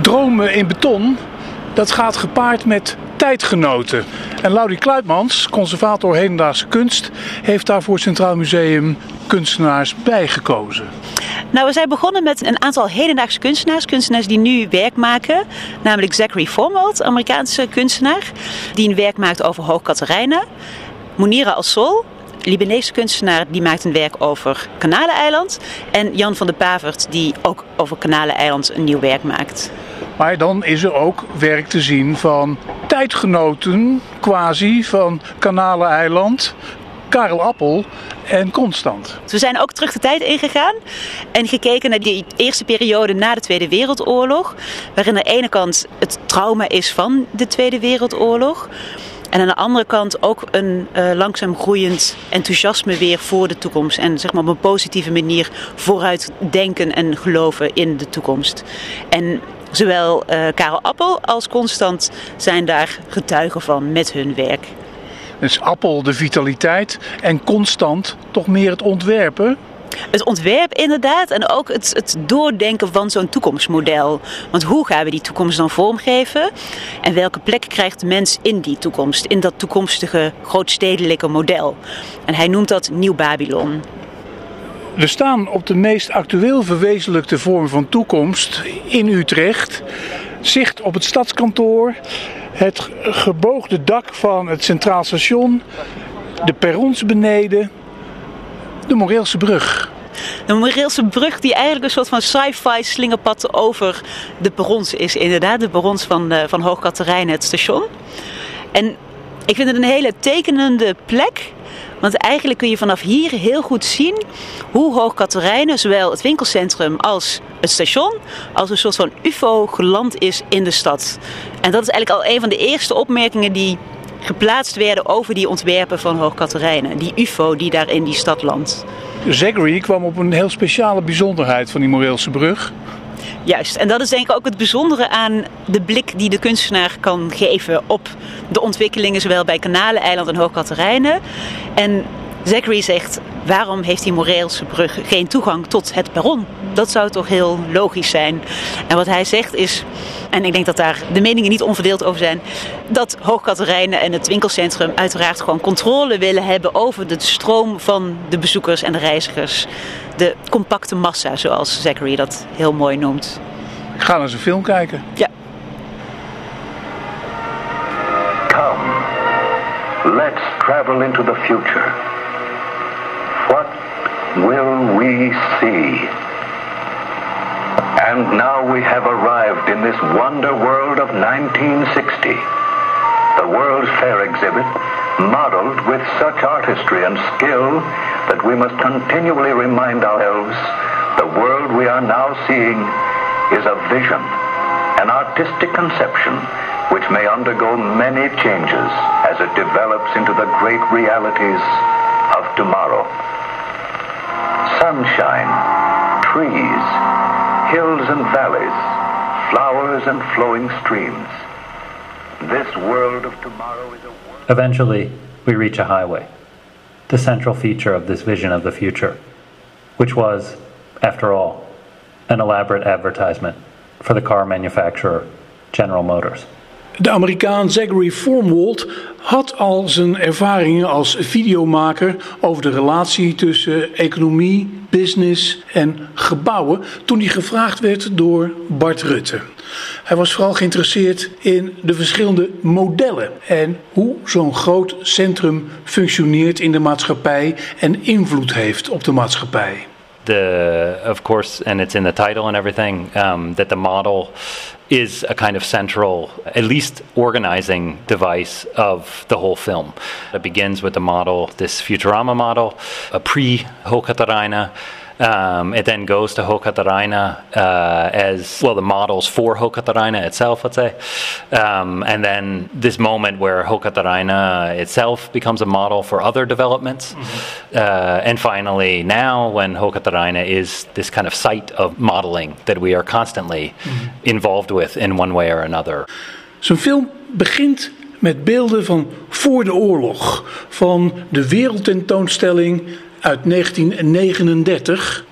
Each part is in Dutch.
dromen in beton, dat gaat gepaard met tijdgenoten. En Laurie Kluitmans, conservator hedendaagse kunst, heeft daar voor het Centraal Museum kunstenaars bijgekozen. Nou, we zijn begonnen met een aantal hedendaagse kunstenaars. Kunstenaars die nu werk maken. Namelijk Zachary Formwald, Amerikaanse kunstenaar. Die een werk maakt over Hoog Catharijnen. Munira Al-Sol, Libanese kunstenaar die maakt een werk over Kanaleneiland. En Jan van de Pavert die ook over Kanaleneiland een nieuw werk maakt. Maar dan is er ook werk te zien van tijdgenoten, quasi, van Kanaleneiland, Karel Appel en Constant. We zijn ook terug de tijd ingegaan en gekeken naar die eerste periode na de Tweede Wereldoorlog. Waarin aan de ene kant het trauma is van de Tweede Wereldoorlog. En aan de andere kant ook een uh, langzaam groeiend enthousiasme weer voor de toekomst. En zeg maar op een positieve manier vooruit denken en geloven in de toekomst. En zowel uh, Karel Appel als Constant zijn daar getuigen van met hun werk. Dus Appel de vitaliteit en Constant toch meer het ontwerpen? Het ontwerp inderdaad en ook het, het doordenken van zo'n toekomstmodel. Want hoe gaan we die toekomst dan vormgeven? En welke plek krijgt de mens in die toekomst, in dat toekomstige grootstedelijke model? En hij noemt dat Nieuw Babylon. We staan op de meest actueel verwezenlijkte vorm van toekomst in Utrecht. Zicht op het stadskantoor, het geboogde dak van het Centraal Station, de perrons beneden, de Moreelse brug. De Moreelse brug die eigenlijk een soort van sci-fi slingerpad over de perrons is inderdaad. De perrons van, uh, van Hoog het station. En ik vind het een hele tekenende plek. Want eigenlijk kun je vanaf hier heel goed zien hoe Hoog zowel het winkelcentrum als het station, als een soort van UFO geland is in de stad. En dat is eigenlijk al een van de eerste opmerkingen die geplaatst werden over die ontwerpen van Hoog Die UFO die daar in die stad landt. Zachary kwam op een heel speciale bijzonderheid van die Moreelse brug. Juist, en dat is denk ik ook het bijzondere aan de blik die de kunstenaar kan geven op de ontwikkelingen, zowel bij Kanaleneiland en Hoog En Zachary zegt: waarom heeft die Moreelse brug geen toegang tot het perron? Dat zou toch heel logisch zijn. En wat hij zegt is, en ik denk dat daar de meningen niet onverdeeld over zijn, dat Hoogkaterijnen en het winkelcentrum uiteraard gewoon controle willen hebben over de stroom van de bezoekers en de reizigers. De compacte massa, zoals Zachary dat heel mooi noemt. Ik ga naar zijn film kijken. Ja. Come, let's travel into the future. Will we see? And now we have arrived in this wonder world of 1960. The World's Fair exhibit, modeled with such artistry and skill that we must continually remind ourselves the world we are now seeing is a vision, an artistic conception which may undergo many changes as it develops into the great realities of tomorrow. Sunshine, trees, hills and valleys, flowers and flowing streams. This world of tomorrow is a world. Eventually, we reach a highway, the central feature of this vision of the future, which was, after all, an elaborate advertisement for the car manufacturer General Motors. De Amerikaan Zachary Formwald had al zijn ervaringen als videomaker over de relatie tussen economie, business en gebouwen toen hij gevraagd werd door Bart Rutte. Hij was vooral geïnteresseerd in de verschillende modellen en hoe zo'n groot centrum functioneert in de maatschappij en invloed heeft op de maatschappij. The, of course, and it's in the title and everything, um, that the model is a kind of central, at least organizing device of the whole film. It begins with the model, this Futurama model, a pre Hokataraina. Um, it then goes to Hokataraina uh, as well, the models for Hokataraina itself, let's say. Um, and then this moment where Hokataraina itself becomes a model for other developments. Mm-hmm. Uh, and finally, now when Hokataraina is this kind of site of modeling that we are constantly mm-hmm. involved with in one way or another. Zo'n film begint met beelden van voor de oorlog, van de wereldtentoonstelling uit 1939.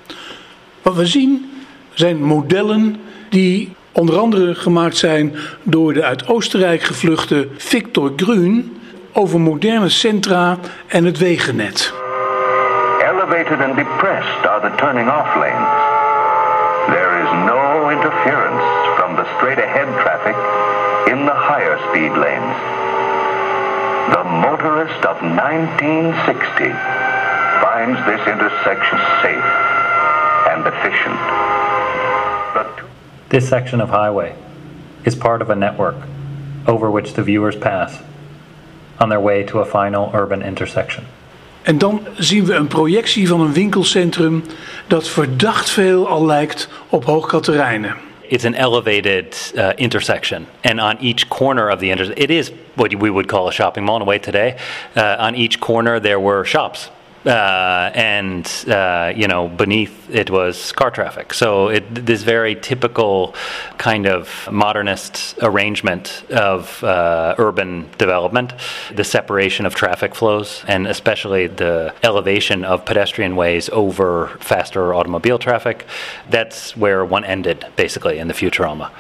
Wat we zien zijn modellen die Onder andere gemaakt zijn door de uit Oostenrijk gevluchte Victor Grün over moderne centra en het wegennet. Elevated and depressed are the turning off lanes. There is no interference from the straight ahead traffic in the higher speed lanes. The motorist of 1960 finds this intersection safe and efficient. This section of highway is part of a network over which the viewers pass on their way to a final urban intersection. En dan zien we een projectie van een winkelcentrum dat verdacht veel al lijkt op Hoogkaterijnen. It's an elevated uh, intersection, and on each corner of the intersection, it is what we would call a shopping mall in a way today. Uh, on each corner, there were shops. Uh, and uh, you know, beneath it was car traffic. So it, this very typical kind of modernist arrangement of uh, urban development, the separation of traffic flows, and especially the elevation of pedestrian ways over faster automobile traffic. That's where one ended, basically, in the Futurama.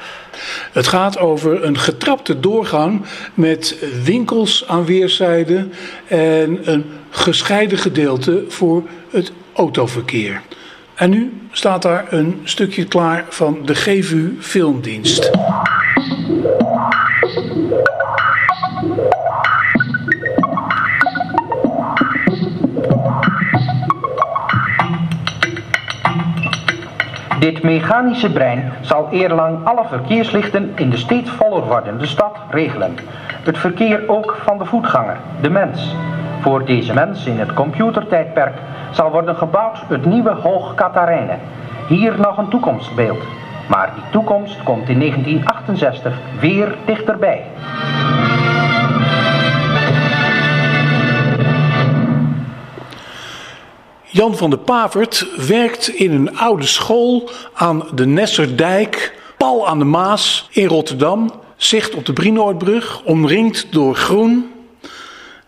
Het gaat over een getrapte doorgang met winkels aan weerszijden en een gescheiden gedeelte voor het autoverkeer. En nu staat daar een stukje klaar van de GVU Filmdienst. Dit mechanische brein zal eerlang alle verkeerslichten in de steeds voller wordende stad regelen. Het verkeer ook van de voetganger, de mens. Voor deze mens in het computertijdperk zal worden gebouwd het nieuwe Hoog Katarijnen. Hier nog een toekomstbeeld. Maar die toekomst komt in 1968 weer dichterbij. Jan van der Pavert werkt in een oude school aan de Nesserdijk, pal aan de Maas in Rotterdam. Zicht op de Brienoordbrug, omringd door groen.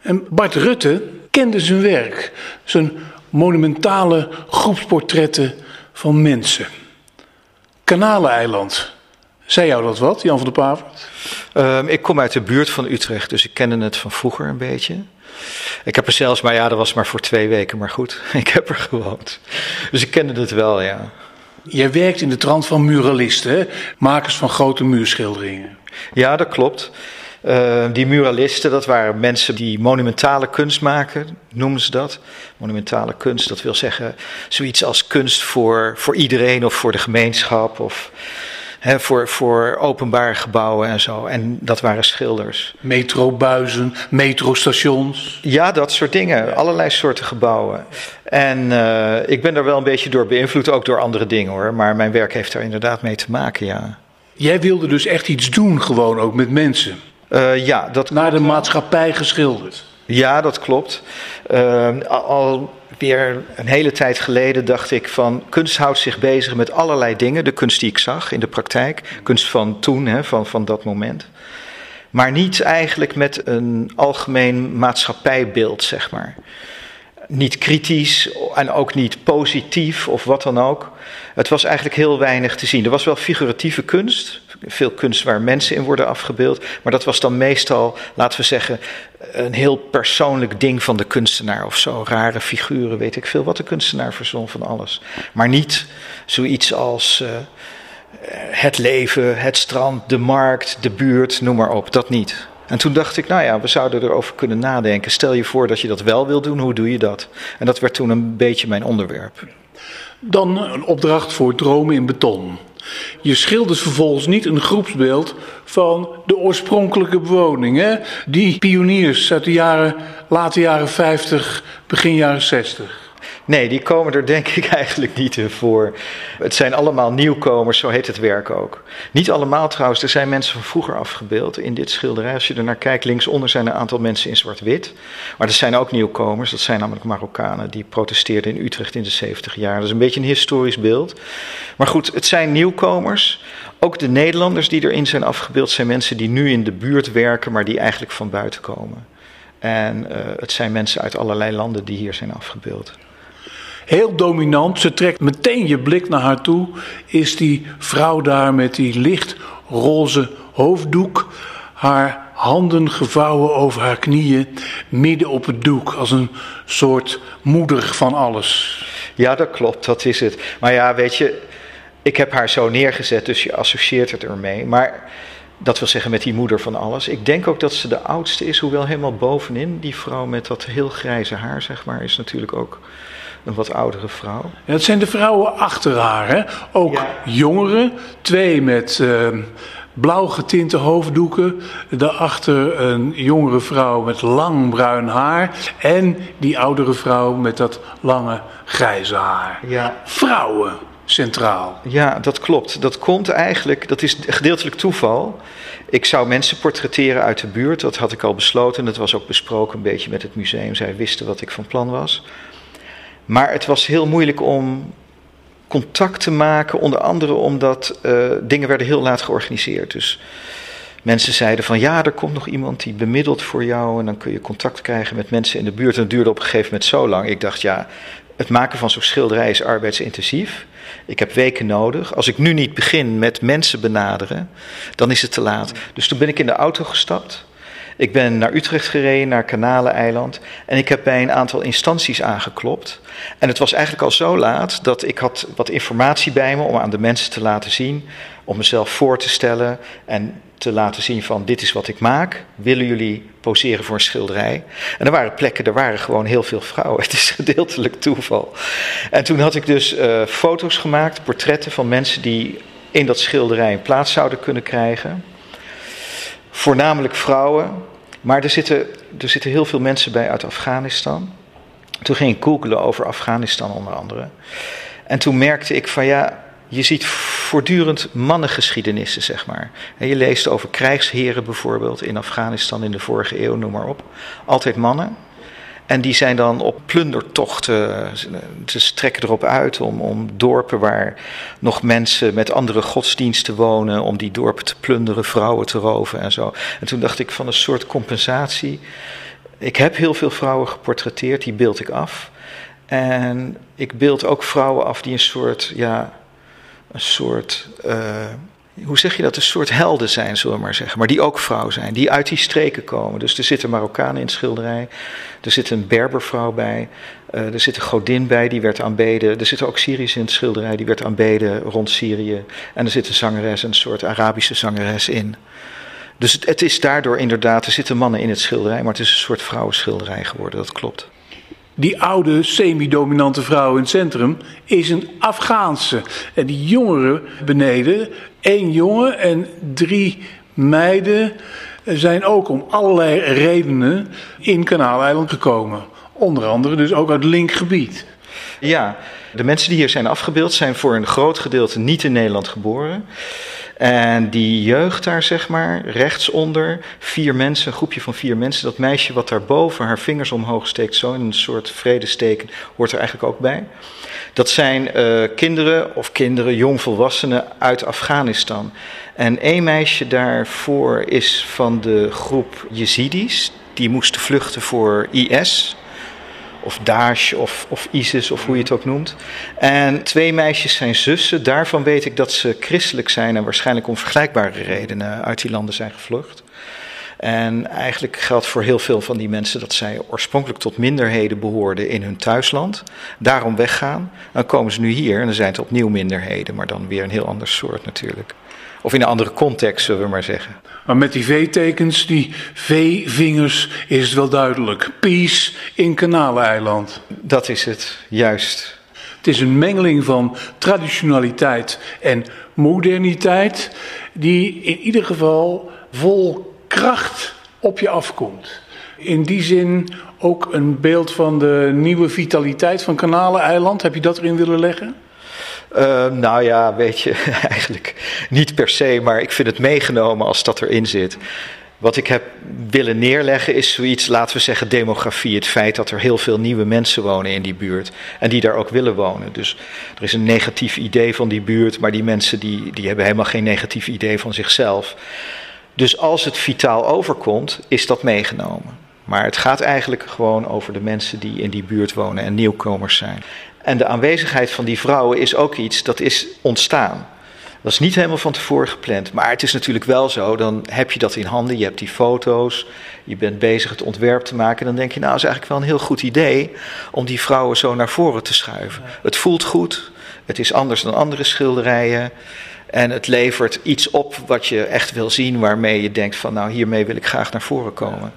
En Bart Rutte kende zijn werk, zijn monumentale groepsportretten van mensen. Kanaleiland. Zei jou dat wat, Jan van der Pavert? Um, ik kom uit de buurt van Utrecht, dus ik kende het van vroeger een beetje. Ik heb er zelfs, maar ja, dat was maar voor twee weken, maar goed, ik heb er gewoond. Dus ik kende het wel, ja. Jij werkt in de trant van muralisten, hè? makers van grote muurschilderingen. Ja, dat klopt. Uh, die muralisten, dat waren mensen die monumentale kunst maken, noemen ze dat. Monumentale kunst, dat wil zeggen zoiets als kunst voor, voor iedereen of voor de gemeenschap of voor, voor openbare gebouwen en zo. En dat waren schilders. Metrobuizen, metrostations. Ja, dat soort dingen. Allerlei soorten gebouwen. En uh, ik ben daar wel een beetje door beïnvloed, ook door andere dingen hoor. Maar mijn werk heeft daar inderdaad mee te maken, ja. Jij wilde dus echt iets doen, gewoon ook met mensen. Uh, ja, dat Naar de maatschappij geschilderd. Ja, dat klopt. Uh, al een hele tijd geleden dacht ik van kunst houdt zich bezig met allerlei dingen. De kunst die ik zag in de praktijk, kunst van toen, hè, van, van dat moment. Maar niet eigenlijk met een algemeen maatschappijbeeld, zeg maar. Niet kritisch en ook niet positief of wat dan ook. Het was eigenlijk heel weinig te zien. Er was wel figuratieve kunst, veel kunst waar mensen in worden afgebeeld. Maar dat was dan meestal, laten we zeggen, een heel persoonlijk ding van de kunstenaar of zo. Rare figuren, weet ik veel wat de kunstenaar verzon van alles. Maar niet zoiets als uh, het leven, het strand, de markt, de buurt, noem maar op. Dat niet. En toen dacht ik, nou ja, we zouden erover kunnen nadenken. Stel je voor dat je dat wel wil doen, hoe doe je dat? En dat werd toen een beetje mijn onderwerp. Dan een opdracht voor dromen in beton. Je schildert vervolgens niet een groepsbeeld van de oorspronkelijke bewoning. Die pioniers uit de jaren, late jaren 50, begin jaren 60. Nee, die komen er denk ik eigenlijk niet voor. Het zijn allemaal nieuwkomers, zo heet het werk ook. Niet allemaal trouwens, er zijn mensen van vroeger afgebeeld in dit schilderij. Als je er naar kijkt, linksonder zijn een aantal mensen in zwart-wit. Maar er zijn ook nieuwkomers, dat zijn namelijk Marokkanen die protesteerden in Utrecht in de 70 jaar. Dat is een beetje een historisch beeld. Maar goed, het zijn nieuwkomers. Ook de Nederlanders die erin zijn afgebeeld zijn mensen die nu in de buurt werken, maar die eigenlijk van buiten komen. En uh, het zijn mensen uit allerlei landen die hier zijn afgebeeld. Heel dominant, ze trekt meteen je blik naar haar toe. Is die vrouw daar met die licht roze hoofddoek, haar handen gevouwen over haar knieën, midden op het doek, als een soort moeder van alles. Ja, dat klopt, dat is het. Maar ja, weet je, ik heb haar zo neergezet, dus je associeert het ermee. Maar dat wil zeggen met die moeder van alles. Ik denk ook dat ze de oudste is, hoewel helemaal bovenin. Die vrouw met dat heel grijze haar, zeg maar, is natuurlijk ook een wat oudere vrouw. Ja, het zijn de vrouwen achter haar, hè? Ook Ja. jongeren, twee met uh, blauw getinte hoofddoeken. Daarachter een jongere vrouw met lang bruin haar. En die oudere vrouw met dat lange grijze haar. Ja. Vrouwen centraal. Ja, dat klopt. Dat komt eigenlijk, dat is gedeeltelijk toeval. Ik zou mensen portretteren uit de buurt, dat had ik al besloten. Dat was ook besproken een beetje met het museum. Zij wisten wat ik van plan was. Maar het was heel moeilijk om contact te maken, onder andere omdat uh, dingen werden heel laat georganiseerd. Dus mensen zeiden van ja, er komt nog iemand die bemiddelt voor jou en dan kun je contact krijgen met mensen in de buurt. En dat duurde op een gegeven moment zo lang. Ik dacht ja, het maken van zo'n schilderij is arbeidsintensief. Ik heb weken nodig. Als ik nu niet begin met mensen benaderen, dan is het te laat. Dus toen ben ik in de auto gestapt. Ik ben naar Utrecht gereden, naar Kanaleneiland. En ik heb bij een aantal instanties aangeklopt. En het was eigenlijk al zo laat dat ik had wat informatie bij me om aan de mensen te laten zien. Om mezelf voor te stellen en te laten zien van dit is wat ik maak. Willen jullie poseren voor een schilderij? En er waren plekken, er waren gewoon heel veel vrouwen. Het is gedeeltelijk toeval. En toen had ik dus uh, foto's gemaakt, portretten van mensen die in dat schilderij een plaats zouden kunnen krijgen. Voornamelijk vrouwen, maar er zitten, er zitten heel veel mensen bij uit Afghanistan. Toen ging ik googlen over Afghanistan onder andere. En toen merkte ik van ja, je ziet voortdurend mannengeschiedenissen, zeg maar. En je leest over krijgsheren bijvoorbeeld in Afghanistan in de vorige eeuw, noem maar op. Altijd mannen. En die zijn dan op plundertochten. Ze strekken erop uit om, om dorpen waar nog mensen met andere godsdiensten wonen. om die dorpen te plunderen, vrouwen te roven en zo. En toen dacht ik van een soort compensatie. Ik heb heel veel vrouwen geportretteerd, die beeld ik af. En ik beeld ook vrouwen af die een soort, ja, een soort. Uh, hoe zeg je dat? Een soort helden zijn, zullen we maar zeggen. Maar die ook vrouw zijn, die uit die streken komen. Dus er zitten Marokkanen in het schilderij. Er zit een Berbervrouw bij. Uh, er zit een godin bij, die werd aanbeden. Er zitten ook Syriërs in het schilderij, die werd aanbeden rond Syrië. En er zit een zangeres, een soort Arabische zangeres in. Dus het, het is daardoor inderdaad, er zitten mannen in het schilderij, maar het is een soort vrouwenschilderij geworden, dat klopt. Die oude semi-dominante vrouw in het centrum is een Afghaanse. En die jongeren beneden, één jongen en drie meiden, zijn ook om allerlei redenen in Kanaaleiland gekomen. Onder andere dus ook uit linkgebied. Ja, de mensen die hier zijn afgebeeld zijn voor een groot gedeelte niet in Nederland geboren. En die jeugd daar, zeg maar, rechtsonder, vier mensen, een groepje van vier mensen. Dat meisje wat daarboven haar vingers omhoog steekt, zo in een soort vredesteken, hoort er eigenlijk ook bij. Dat zijn uh, kinderen of kinderen, jongvolwassenen uit Afghanistan. En één meisje daarvoor is van de groep Jezidis. Die moesten vluchten voor IS of Daesh of, of ISIS of hoe je het ook noemt. En twee meisjes zijn zussen. Daarvan weet ik dat ze christelijk zijn en waarschijnlijk om vergelijkbare redenen uit die landen zijn gevlucht. En eigenlijk geldt voor heel veel van die mensen dat zij oorspronkelijk tot minderheden behoorden in hun thuisland. Daarom weggaan. Dan komen ze nu hier en dan zijn het opnieuw minderheden, maar dan weer een heel ander soort natuurlijk. Of in een andere context, zullen we maar zeggen. Maar met die V-tekens, die V-vingers, is het wel duidelijk. Peace in Kanaleiland. Dat is het, juist. Het is een mengeling van traditionaliteit en moderniteit, die in ieder geval vol kracht op je afkomt. In die zin ook een beeld van de nieuwe vitaliteit van Kanaleiland. Heb je dat erin willen leggen? Uh, nou ja, weet je, eigenlijk niet per se, maar ik vind het meegenomen als dat erin zit. Wat ik heb willen neerleggen is zoiets, laten we zeggen, demografie. Het feit dat er heel veel nieuwe mensen wonen in die buurt en die daar ook willen wonen. Dus er is een negatief idee van die buurt, maar die mensen die, die hebben helemaal geen negatief idee van zichzelf. Dus als het vitaal overkomt, is dat meegenomen. Maar het gaat eigenlijk gewoon over de mensen die in die buurt wonen en nieuwkomers zijn. En de aanwezigheid van die vrouwen is ook iets dat is ontstaan. Dat is niet helemaal van tevoren gepland. Maar het is natuurlijk wel zo, dan heb je dat in handen, je hebt die foto's, je bent bezig het ontwerp te maken. En dan denk je, nou, is eigenlijk wel een heel goed idee om die vrouwen zo naar voren te schuiven. Het voelt goed, het is anders dan andere schilderijen. En het levert iets op wat je echt wil zien, waarmee je denkt van, nou, hiermee wil ik graag naar voren komen.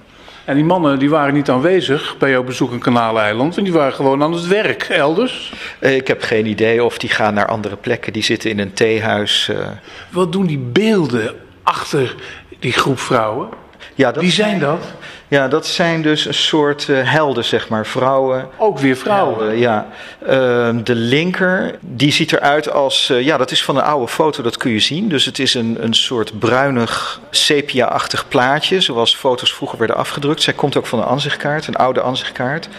En die mannen die waren niet aanwezig bij jouw bezoek in Kanaleiland. En die waren gewoon aan het werk elders. Eh, Ik heb geen idee of die gaan naar andere plekken. Die zitten in een theehuis. eh. Wat doen die beelden achter die groep vrouwen? Ja, dat Wie zijn dat? Ja, dat zijn dus een soort eh, helden, zeg maar. Vrouwen. Ook weer vrouwen. Helden, ja. Ehm, de linker, die ziet eruit als... eh, ja, dat is van een oude foto, dat kun je zien. Dus het is een, een soort bruinig, sepia-achtig plaatje... zoals foto's vroeger werden afgedrukt. Zij komt ook van een ansichtkaart, een oude ansichtkaart.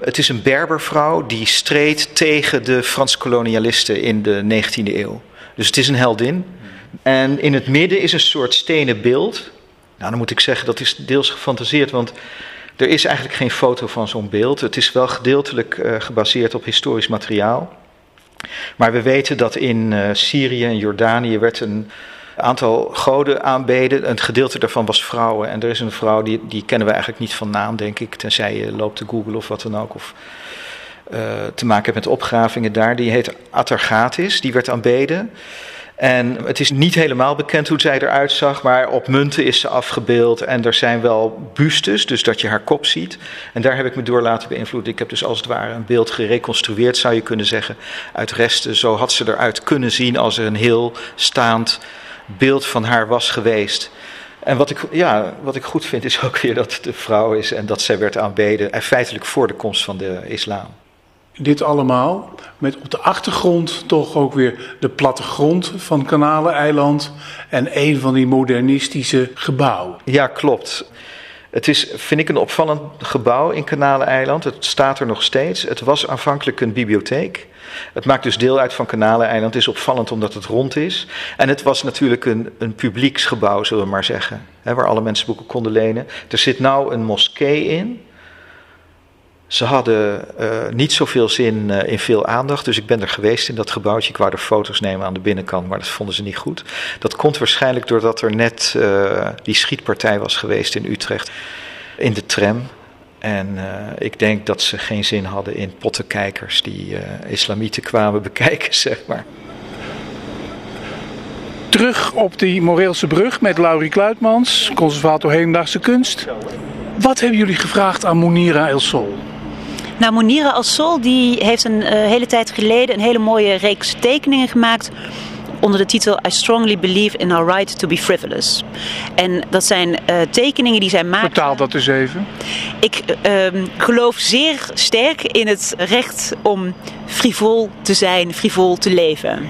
Het is een Berbervrouw die streed tegen de Franse kolonialisten in de 19e eeuw. Dus het is een heldin. En in het midden is een soort stenen beeld... Nou, dan moet ik zeggen, dat is deels gefantaseerd, want er is eigenlijk geen foto van zo'n beeld. Het is wel gedeeltelijk eh, gebaseerd op historisch materiaal. Maar we weten dat in eh, Syrië en Jordanië werd een aantal goden aanbeden. Een gedeelte daarvan was vrouwen. En er is een vrouw, die, die kennen we eigenlijk niet van naam, denk ik. Tenzij je loopt te googlen of wat dan ook. Of eh, te maken hebt met opgravingen daar. Die heet Atargatis, die werd aanbeden. En het is niet helemaal bekend hoe zij eruit zag, maar op munten is ze afgebeeld. En er zijn wel bustes, dus dat je haar kop ziet. En daar heb ik me door laten beïnvloeden. Ik heb dus als het ware een beeld gereconstrueerd, zou je kunnen zeggen, uit resten. Zo had ze eruit kunnen zien als er een heel staand beeld van haar was geweest. En wat ik, ja, wat ik goed vind is ook weer dat het de vrouw is en dat zij werd aanbeden. En feitelijk voor de komst van de islam. Dit allemaal met op de achtergrond toch ook weer de plattegrond van Kanaleiland en een van die modernistische gebouwen. Ja, klopt. Het is, vind ik, een opvallend gebouw in Kanaleiland. Het staat er nog steeds. Het was aanvankelijk een bibliotheek. Het maakt dus deel uit van Kanaleiland. Het is opvallend omdat het rond is. En het was natuurlijk een, een publieksgebouw, zullen we maar zeggen. Hè, waar alle mensen boeken konden lenen. Er zit nou een moskee in. Ze hadden eh, niet zoveel zin eh, in veel aandacht, dus ik ben er geweest in dat gebouwtje. Ik wou er foto's nemen aan de binnenkant, maar dat vonden ze niet goed. Dat komt waarschijnlijk doordat er net eh, die schietpartij was geweest in Utrecht, in de tram. En ik denk dat ze geen zin hadden in pottenkijkers die islamieten kwamen bekijken, zeg maar. Terug op die Moreelse brug met Laurie Kluitmans, conservator hedendaagse kunst. Wat hebben jullie gevraagd aan Monira El Sol? Nou, Monira Al-Sol die heeft een eh, hele tijd geleden een hele mooie reeks tekeningen gemaakt onder de titel I strongly believe in our right to be frivolous. En dat zijn eh, tekeningen die zij maakt. Vertaal dat eens even. Ik ehm, geloof zeer sterk in het recht om frivol te zijn, frivol te leven.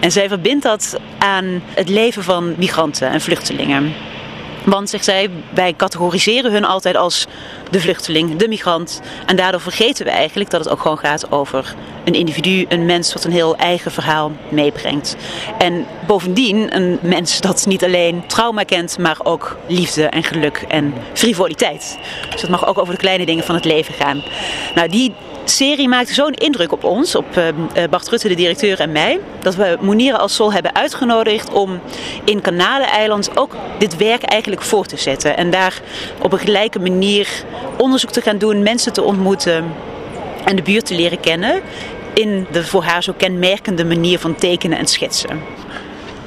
En zij verbindt dat aan het leven van migranten en vluchtelingen. Want, zegt zij, wij categoriseren hun altijd als de vluchteling, de migrant. En daardoor vergeten we eigenlijk dat het ook gewoon gaat over een individu, een mens wat een heel eigen verhaal meebrengt. En bovendien een mens dat niet alleen trauma kent, maar ook liefde en geluk en frivoliteit. Dus dat mag ook over de kleine dingen van het leven gaan. Nou, die serie maakte zo'n indruk op ons, op uh, Bart Rutte, de directeur en mij, dat we Monira als Sol hebben uitgenodigd om in Kanaleiland ook dit werk eigenlijk voor te zetten. En daar op een gelijke manier onderzoek te gaan doen, mensen te ontmoeten en de buurt te leren kennen in de voor haar zo kenmerkende manier van tekenen en schetsen.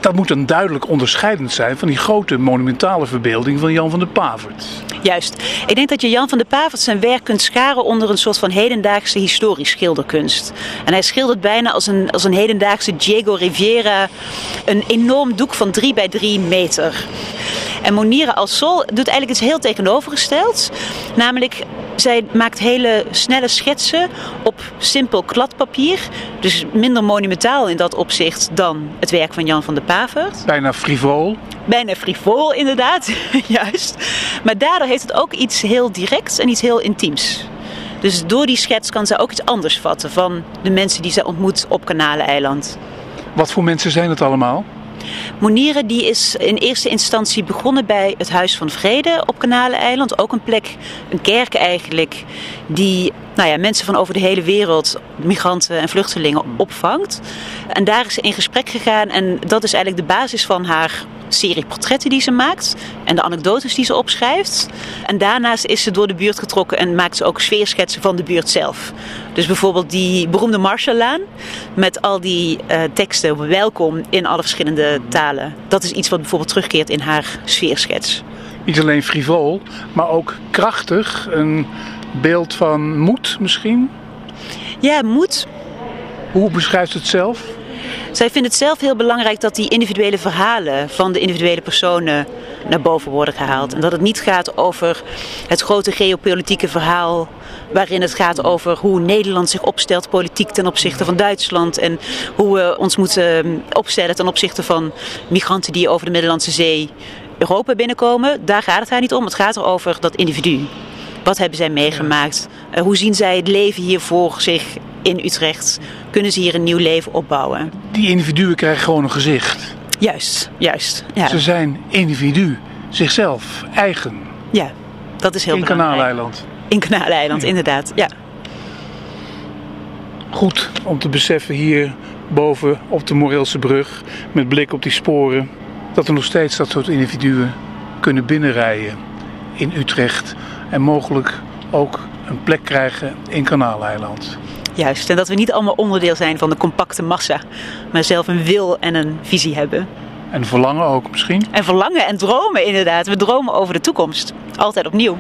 Dat moet dan duidelijk onderscheidend zijn van die grote monumentale verbeelding van Jan van der Pavert. Juist. Ik denk dat je Jan van der Pavert zijn werk kunt scharen onder een soort van hedendaagse historisch schilderkunst. En hij schildert bijna als een, als een hedendaagse Diego Rivera een enorm doek van 3 bij 3 meter. En Monira Al-Sol doet eigenlijk iets heel tegenovergesteld. Namelijk, zij maakt hele snelle schetsen op simpel kladpapier. Dus minder monumentaal in dat opzicht dan het werk van Jan van der Pavert. Bijna frivol. Bijna frivol, inderdaad. Juist. Maar daardoor heeft het ook iets heel directs en iets heel intiems. Dus door die schets kan zij ook iets anders vatten van de mensen die zij ontmoet op Kanaleiland. Wat voor mensen zijn het allemaal? Monire die is in eerste instantie begonnen bij het Huis van Vrede op Kanaleiland. Ook een plek, een kerk eigenlijk, die nou ja, mensen van over de hele wereld, migranten en vluchtelingen, opvangt. En daar is ze in gesprek gegaan en dat is eigenlijk de basis van haar serie portretten die ze maakt en de anekdotes die ze opschrijft. En daarnaast is ze door de buurt getrokken en maakt ze ook sfeerschetsen van de buurt zelf. Dus bijvoorbeeld die beroemde Marshallaan met al die uh, teksten welkom in alle verschillende talen. Dat is iets wat bijvoorbeeld terugkeert in haar sfeerschets. Niet alleen frivol, maar ook krachtig. Beeld van moed misschien? Ja, moed. Hoe beschrijft het zelf? Zij vindt het zelf heel belangrijk dat die individuele verhalen van de individuele personen naar boven worden gehaald. En dat het niet gaat over het grote geopolitieke verhaal waarin het gaat over hoe Nederland zich opstelt politiek ten opzichte van Duitsland en hoe we ons moeten opstellen ten opzichte van migranten die over de Middellandse Zee Europa binnenkomen. Daar gaat het haar niet om. Het gaat erover dat individu. Wat hebben zij meegemaakt? Uh, hoe zien zij het leven hier voor zich in Utrecht? Kunnen ze hier een nieuw leven opbouwen? Die individuen krijgen gewoon een gezicht. Juist, juist. Ja. Ze zijn individu, zichzelf, eigen. Ja, dat is heel in belangrijk. In Kanaaleiland. In Kanaaleiland, ja. inderdaad, ja. Goed om te beseffen hier boven op de Moreelse brug, met blik op die sporen, dat er nog steeds dat soort individuen kunnen binnenrijden in Utrecht en mogelijk ook een plek krijgen in Kanaaleiland. Juist, en dat we niet allemaal onderdeel zijn van de compacte massa, maar zelf een wil en een visie hebben. En verlangen ook misschien? En verlangen en dromen inderdaad. We dromen over de toekomst. Altijd opnieuw.